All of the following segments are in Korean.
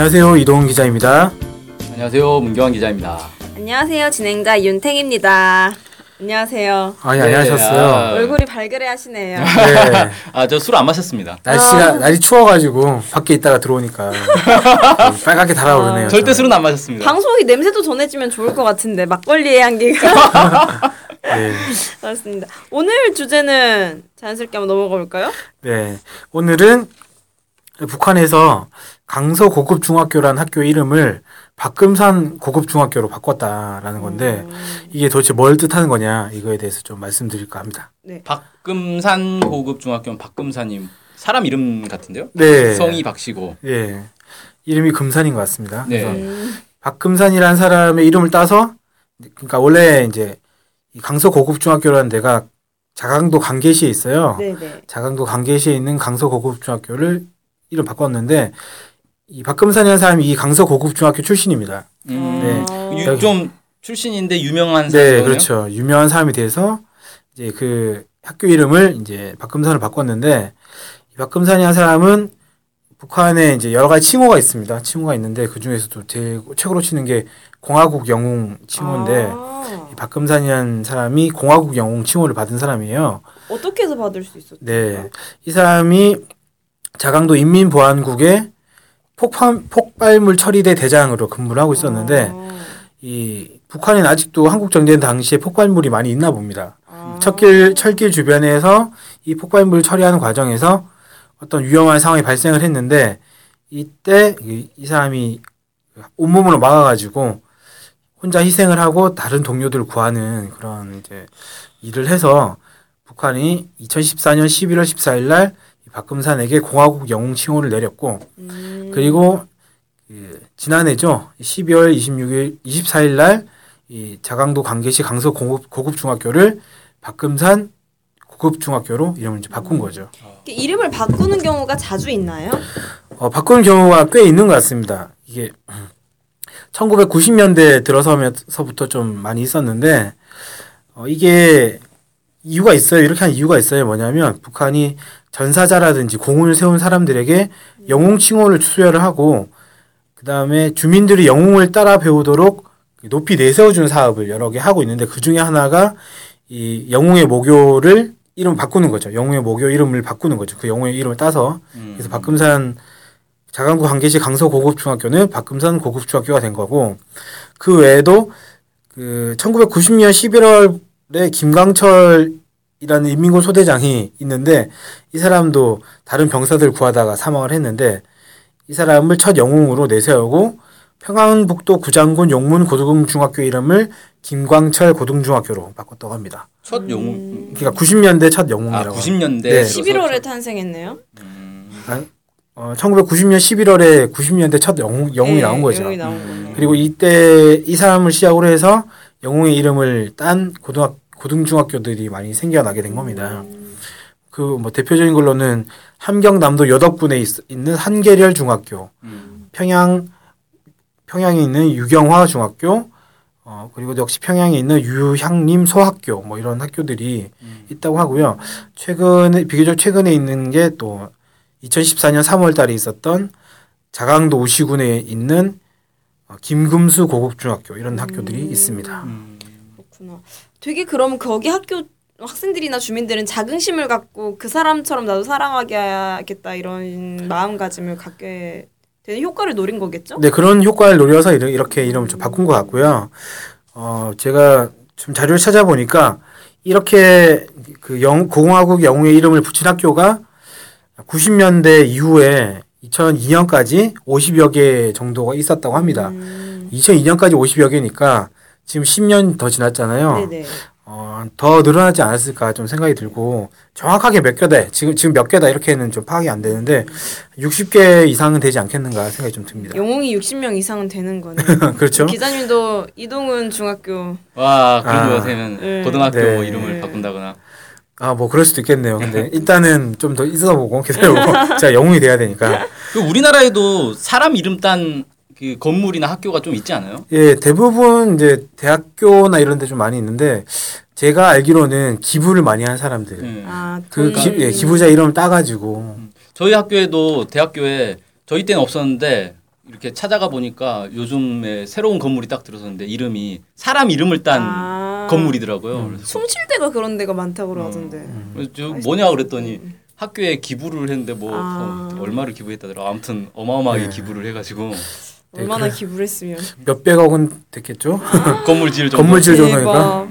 안녕하세요 이동훈 기자입니다. 안녕하세요 문경환 기자입니다. 안녕하세요. 진행자 윤탱입니다. 안녕하세요. 아니 네, 안녕하셨어요. 아. 얼굴이 발그레 하시네요. 네. 아 저 술 안 마셨습니다. 날씨가 날이 추워가지고 밖에 있다가 들어오니까 빨갛게 달아오르네요. 아, 절대 좀. 술은 안 마셨습니다. 방송이 냄새도 전해지면 좋을 것 같은데 막걸리의 향기가 네. 맞습니다. 오늘 주제는 자연스럽게 한번 넘어가 볼까요? 네. 오늘은 북한에서 강서 고급 중학교라는 학교 이름을 박금산 고급 중학교로 바꿨다라는 건데 음. 이게 도대체 뭘 뜻하는 거냐 이거에 대해서 좀 말씀드릴까 합니다. 박금산 고급 중학교는 박금산님 사람 이름 같은데요? 네. 성이 박씨고. 예. 이름이 금산인 것 같습니다. 네. 그래서 음, 박금산이라는 사람의 이름을 따서 그러니까 원래 이제 이 강서 고급 중학교라는 데가 자강도 강계시에 있어요. 네네. 자강도 강계시에 있는 강서 고급 중학교를 이름 바꿨는데 이 박금산이라는 사람이 이 강서 고급 중학교 출신입니다. 음, 네. 유- 좀 출신인데 유명한 네, 사람이네요. 그렇죠. 유명한 사람이 돼서 이제 그 학교 이름을 이제 박금산을 바꿨는데 이 박금산이라는 사람은 북한에 이제 여러 가지 칭호가 있습니다. 칭호가 있는데 그 중에서도 제일 최고로 치는 게 공화국 영웅 칭호인데 아, 이 박금산이라는 사람이 공화국 영웅 칭호를 받은 사람이에요. 어떻게 해서 받을 수 있었죠? 네. 이 사람이 자강도 인민보안국의 폭발, 폭발물 처리대 대장으로 근무를 하고 있었는데 아, 이 북한엔 아직도 한국 정된 당시에 폭발물이 많이 있나 봅니다. 아. 철길 철길 주변에서 이 폭발물 처리하는 과정에서 어떤 위험한 상황이 발생을 했는데 이때 이, 이 사람이 온몸으로 막아가지고 혼자 희생을 하고 다른 동료들 을 구하는 그런 이제 일을 해서 북한이 2014년 11월 14일 날 박금산에게 공화국 영웅 칭호를 내렸고 음, 그리고 그 지난해죠. 12월 26일, 24일 날이 자강도 광계시 강서 고급, 고급 중학교를 박금산 고급 중학교로 이름을 이제 바꾼 거죠. 이렇게 이름을 바꾸는 경우가 자주 있나요? 어, 바꾸는 경우가 꽤 있는 것 같습니다. 이게 1990년대 들어서면서부터 좀 많이 있었는데 어, 이게 이유가 있어요. 이렇게 한 이유가 있어요. 뭐냐면 북한이 전사자라든지 공을 세운 사람들에게 영웅 칭호를 수여를 하고 그 다음에 주민들이 영웅을 따라 배우도록 높이 내세워주는 사업을 여러 개 하고 있는데 그 중에 하나가 이 영웅의 모교를 이름 바꾸는 거죠. 영웅의 모교 이름을 바꾸는 거죠. 그 영웅의 이름을 따서 음. 그래서 박금산 자강구 관계시 강서 고급중학교는 박금산 고급중학교가 된 거고 그 외에도 그 1990년 11월 에 김광철이라는 인민군 소대장이 있는데 이 사람도 다른 병사들 구하다가 사망을 했는데 이 사람을 첫 영웅으로 내세우고 평안북도 구장군 용문 고등중학교 이름을 김광철 고등중학교로 바꿨다고 합니다. 첫 영웅. 그러니까 90년대 첫아 영웅이라고. 90년대. 네. 11월에 탄생했네요. 어, 1990년 11월에 90년대 첫 영웅, 영웅이 네, 나온 거죠. 영웅이 나온 음. 그리고 이때 이 사람을 시작으로 해서 영웅의 이름을 딴 고등학 고등중학교들이 많이 생겨나게 된 겁니다. 그 뭐 대표적인 걸로는 함경남도 여덕군에 있, 있는 한계렬 중학교, 음. 평양 평양에 있는 유경화 중학교, 어 그리고 역시 평양에 있는 유향림 소학교 뭐 이런 학교들이 음. 있다고 하고요. 최근에 비교적 최근에 있는 게 또 2014년 3월 달에 있었던 자강도 우시군에 있는 어, 김금수 고급중학교 이런 학교들이 있습니다. 음. 그렇구나. 되게 그럼 거기 학교 학생들이나 주민들은 자긍심을 갖고 그 사람처럼 나도 사랑하겠다 이런 마음가짐을 갖게 되는 효과를 노린 거겠죠? 네, 그런 효과를 노려서 이렇게, 이름을 좀 바꾼 것 같고요. 어, 제가 좀 자료를 찾아보니까 이렇게 그 영, 공화국 영웅의 이름을 붙인 학교가 90년대 이후에 2002년까지 50여 개 정도가 있었다고 합니다. 음, 2002년까지 50여 개니까 지금 10년 더 지났잖아요. 네네. 어, 더 늘어나지 않았을까 좀 생각이 들고 정확하게 몇 개다 지금 지금 몇 개다 이렇게는 좀 파악이 안 되는데 60개 이상은 되지 않겠는가 생각이 좀 듭니다. 영웅이 60명 이상은 되는 거네. 그렇죠? 기자님도 이동훈 중학교 와 그런 아. 거 요새는 네. 고등학교 네. 이름을 바꾼다거나. 아, 뭐 그럴 수도 있겠네요. 근데 일단은 좀 더 있어보고 기다려보고 제가 영웅이 돼야 되니까. 그 우리나라에도 사람 이름 딴 그 건물이나 학교가 좀 있지 않아요? 예, 대부분 이제 대학교나 이런 데 좀 많이 있는데 제가 알기로는 기부를 많이 한 사람들. 네. 아, 그돈 기, 예, 있는- 기부자 이름 따가지고 저희 학교에도 대학교에 저희 때는 없었는데 이렇게 찾아가 보니까 요즘에 새로운 건물이 딱 들어섰는데 이름이 사람 이름을 딴 아. 건물이더라고요. 그래서 숭실대가 그런 데가 많다고 그러던데. 그래서 저 뭐냐 그랬더니 학교에 기부를 했는데 뭐 아. 어, 얼마를 기부했다더라. 아무튼 어마어마하게 네. 기부를 해가지고 얼마나 그래. 기부를 했으면. 몇백억은 됐겠죠. 건물 지을 정도. 건물 지을. 정도니까.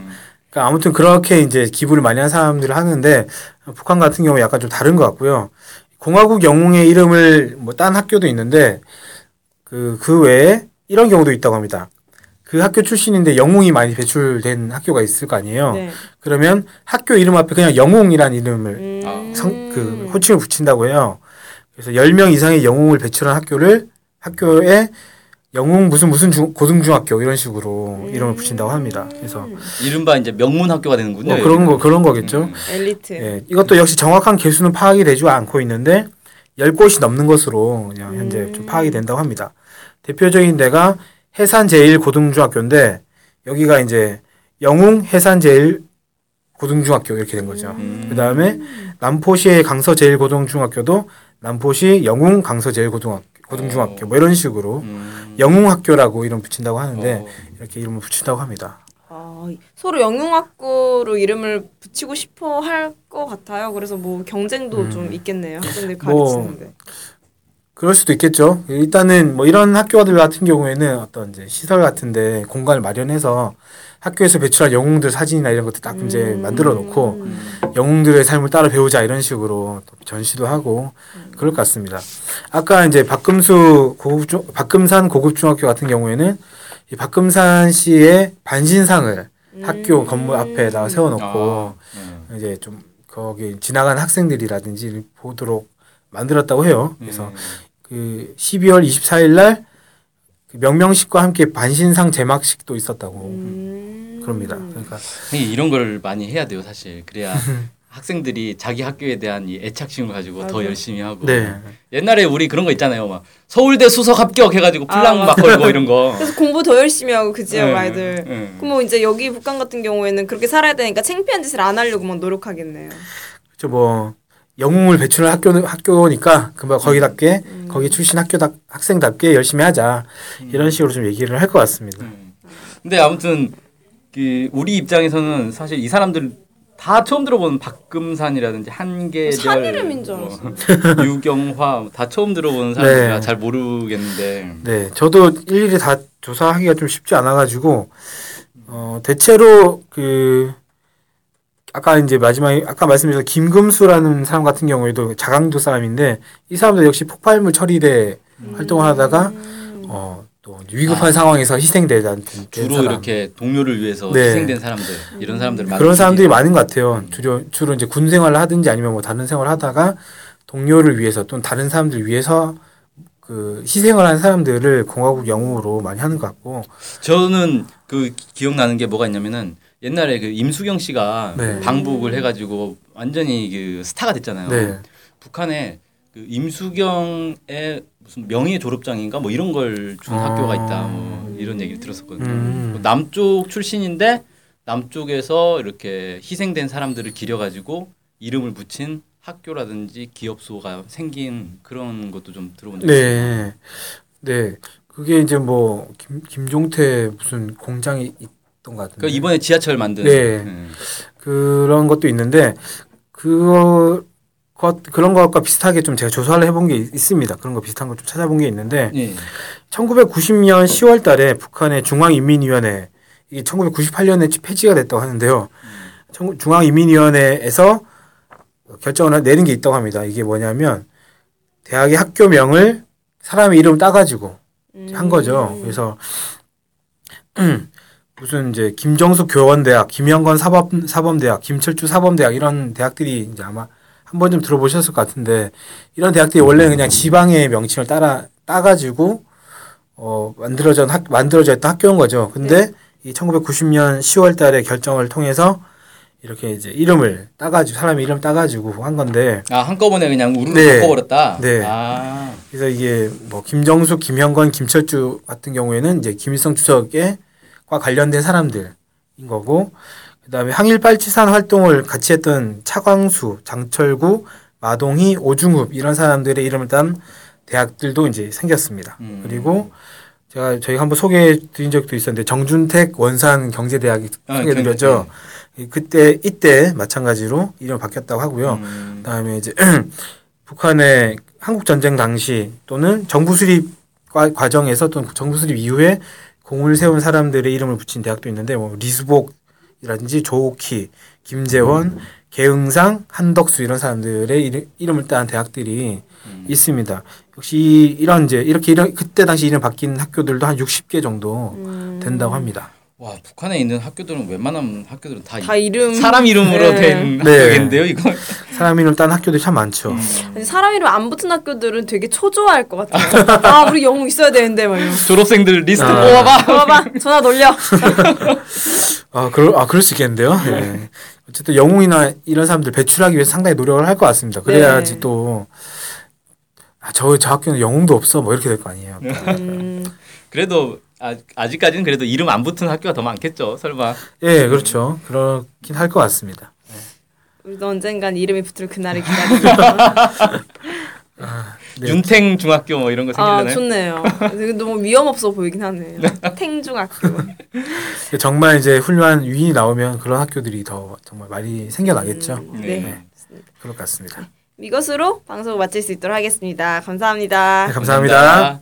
그러니까 아무튼 그렇게 이제 기부를 많이 한 사람들을 하는데 북한 같은 경우 약간 좀 다른 것 같고요. 공화국 영웅의 이름을 뭐 딴 학교도 있는데 그, 그 외에 이런 경우도 있다고 합니다. 그 학교 출신인데 영웅이 많이 배출된 학교가 있을 거 아니에요. 네. 그러면 학교 이름 앞에 그냥 영웅이라는 이름을 음. 아, 성, 그 호칭을 붙인다고 해요. 그래서 10명 이상의 영웅을 배출한 학교를 학교에 영웅 무슨 무슨 중, 고등중학교 이런 식으로 이름을 붙인다고 합니다. 그래서 이른바 이제 명문 학교가 되는군요. 뭐 그런 거 그런 거겠죠. 음. 엘리트. 예, 이것도 역시 정확한 개수는 파악이 되지 않고 있는데 10곳이 넘는 것으로 그냥 현재 좀 파악이 된다고 합니다. 대표적인 데가 해산 제일 고등중학교인데 여기가 이제 영웅 해산 제일 고등중학교 이렇게 된 거죠. 음. 그 다음에 남포시의 강서 제일 고등중학교도 남포시 영웅 강서 제일 고등학교 고등중학교 뭐 이런 식으로 음. 영웅 학교라고 이름 붙인다고 하는데 어. 이렇게 이름을 붙인다고 합니다. 아, 서로 영웅학교로 이름을 붙이고 싶어 할 것 같아요. 그래서 뭐 경쟁도 좀 있겠네요. 학생들 뭐, 가르치는데. 그럴 수도 있겠죠. 일단은 뭐 이런 학교들 같은 경우에는 어떤 이제 시설 같은데 공간을 마련해서 학교에서 배출한 영웅들 사진이나 이런 것도 딱 이제 음. 만들어 놓고 영웅들의 삶을 따라 배우자 이런 식으로 또 전시도 하고 그럴 것 같습니다. 아까 이제 박금수 고급 중 박금산 고급 중학교 같은 경우에는 이 박금산 씨의 반신상을 학교 건물 앞에다가 세워놓고 아, 네. 이제 좀 거기 지나가는 학생들이라든지 보도록 만들었다고 해요. 그래서 음. 그 12월 24일 날 그 명명식과 함께 반신상 제막식도 있었다고 음. 그럽니다. 그러니까 이- 이런 걸 많이 해야 돼요, 사실. 그래야 학생들이 자기 학교에 대한 이 애착심을 가지고 더 맞아. 열심히 하고. 네. 옛날에 우리 그런 거 있잖아요. 막 서울대 수석 합격 해가지고 아, 플랑 막. 걸고 이런 거. 그래서 공부 더 열심히 하고 그 지역 네, 아이들. 네. 그럼 뭐 이제 여기 북한 같은 경우에는 그렇게 살아야 되니까 창피한 짓을 안 하려고 막 노력하겠네요. 그렇죠. 뭐 영웅을 배출한 학교 학교니까 그뭐 거기답게 거기 출신 학교 학생답게 열심히 하자 이런 식으로 좀 얘기를 할 것 같습니다. 음. 근데 아무튼 그 우리 입장에서는 사실 이 사람들 다 처음 들어본 박금산이라든지 한계절, 산 이름인 줄 뭐, 유경화 다 처음 들어보는 사람들이라 네. 잘 모르겠는데 네, 저도 일일이 다 조사하기가 좀 쉽지 않아가지고 어 대체로 그 아까 이제 마지막에 아까 말씀드린 김금수라는 사람 같은 경우에도 자강도 사람인데 이 사람도 역시 폭발물 처리대 활동을 하다가 어 또 위급한 아. 상황에서 희생되던 주로 사람. 이렇게 동료를 위해서 네. 희생된 사람들 이런 사람들 그런 사람들이 많은 것 같아요. 주로 주로 이제 군 생활을 하든지 아니면 뭐 다른 생활을 하다가 동료를 위해서 또는 다른 사람들 위해서 그 희생을 한 사람들을 공화국 영웅으로 많이 하는 것 같고 저는 그 기- 기억나는 게 뭐가 있냐면은 옛날에 그 임수경 씨가 네. 방북을 해가지고 완전히 그 스타가 됐잖아요. 네. 북한에 그 임수경의 무슨 명예 졸업장인가 뭐 이런 걸준 아. 학교가 있다 뭐 이런 얘기를 들었었거든요. 음. 뭐 남쪽 출신인데 남쪽에서 이렇게 희생된 사람들을 기려가지고 이름을 붙인 학교라든지 기업소가 생긴 그런 것도 좀 들어본 적 있어요. 네. 네. 그게 이제 뭐 김, 김종태 무슨 공장이 있던 것 같은데. 그러니까 이번에 지하철 만든 네. 음. 그런 것도 있는데 그거 것 그런 것과 비슷하게 좀 제가 조사를 해본 게 있- 있습니다. 그런 거 비슷한 거좀 찾아본 게 있는데 예. 1990년 10월 달에 북한의 중앙인민위원회 이게 1998년에 폐지가 됐다고 하는데요. 청- 중앙인민위원회에서 결정을 내린 게 있다고 합니다. 이게 뭐냐면 대학의 학교명을 사람의 이름 따가지고 한 거죠. 그래서 무슨 이제 김정숙 교원대학, 김영건 사법 사범대학, 김철주 사범대학 이런 대학들이 이제 아마 한 번쯤 들어보셨을 것 같은데 이런 대학들이 원래 그냥 지방의 명칭을 따라 따가지고 어 만들어진 학 만들어졌던 학교인 거죠. 근데 이 1990년 10월달에 결정을 통해서 이렇게 이제 이름을 따가지고 사람의 이름 따가지고 한 건데 아 한꺼번에 그냥 우르르 네. 바꿔버렸다. 네. 아 그래서 이게 뭐 김정숙, 김형건, 김철주 같은 경우에는 이제 김일성 주석과 관련된 사람들인 거고 그다음에 항일 빨치산 활동을 같이 했던 차광수, 장철구, 마동희, 오중흡 이런 사람들의 이름을 딴 대학들도 이제 생겼습니다. 음. 그리고 제가 저희가 한번 소개해 드린 적도 있었는데 정준택 원산 경제대학이 아, 소개해 드렸죠. 그때 이때 마찬가지로 이름 바뀌었다고 하고요. 음. 그다음에 이제 북한의 한국 전쟁 당시 또는 정부 수립 과- 과정에서 또는 정부 수립 이후에 공을 세운 사람들의 이름을 붙인 대학도 있는데 뭐 리수복이라든지 조옥희, 김제원, 계응상, 한덕수 이런 사람들의 이름, 이름을 딴 대학들이 음. 있습니다. 역시 이런 이제 이렇게 이런 그때 당시 이름 바뀐 학교들도 한 60개 정도 음. 된다고 합니다. 와 북한에 있는 학교들은 웬만한 학교들은 다, 다 이름 사람 이름으로 네. 된 네. 학교인데요 이거. 사람 이름 딴 학교들이 참 많죠. 음. 아니, 사람 이름 안 붙은 학교들은 되게 초조할 것 같아요. 아 우리 영웅 있어야 되는데 막 이런. 졸업생들 리스트 아. 뽑아봐. 봐봐 전화 돌려. 아, 그럴, 아, 그럴 수 있겠는데요. 예. 어쨌든 영웅이나 이런 사람들 배출하기 위해서 상당히 노력을 할 것 같습니다. 그래야지 네. 또, 아, 저, 저 학교는 영웅도 없어. 뭐 이렇게 될 거 아니에요. 음, 그래도 아, 아직까지는 그래도 이름 안 붙은 학교가 더 많겠죠 설마. 예, 그렇죠. 그렇긴 할 것 같습니다. 우리도 언젠간 이름이 붙을 그날을 기다리고. 네. 윤탱 중학교 뭐 이런 거아 생기려나요? 좋네요. 근데 너무 위험 없어 보이긴 하네. 탱 중학교. 정말 이제 훌륭한 위인이 나오면 그런 학교들이 더 정말 많이 생겨나겠죠. 음, 네. 네. 그럴 것 같습니다. 이것으로 방송을 마칠 수 있도록 하겠습니다. 감사합니다. 네, 감사합니다.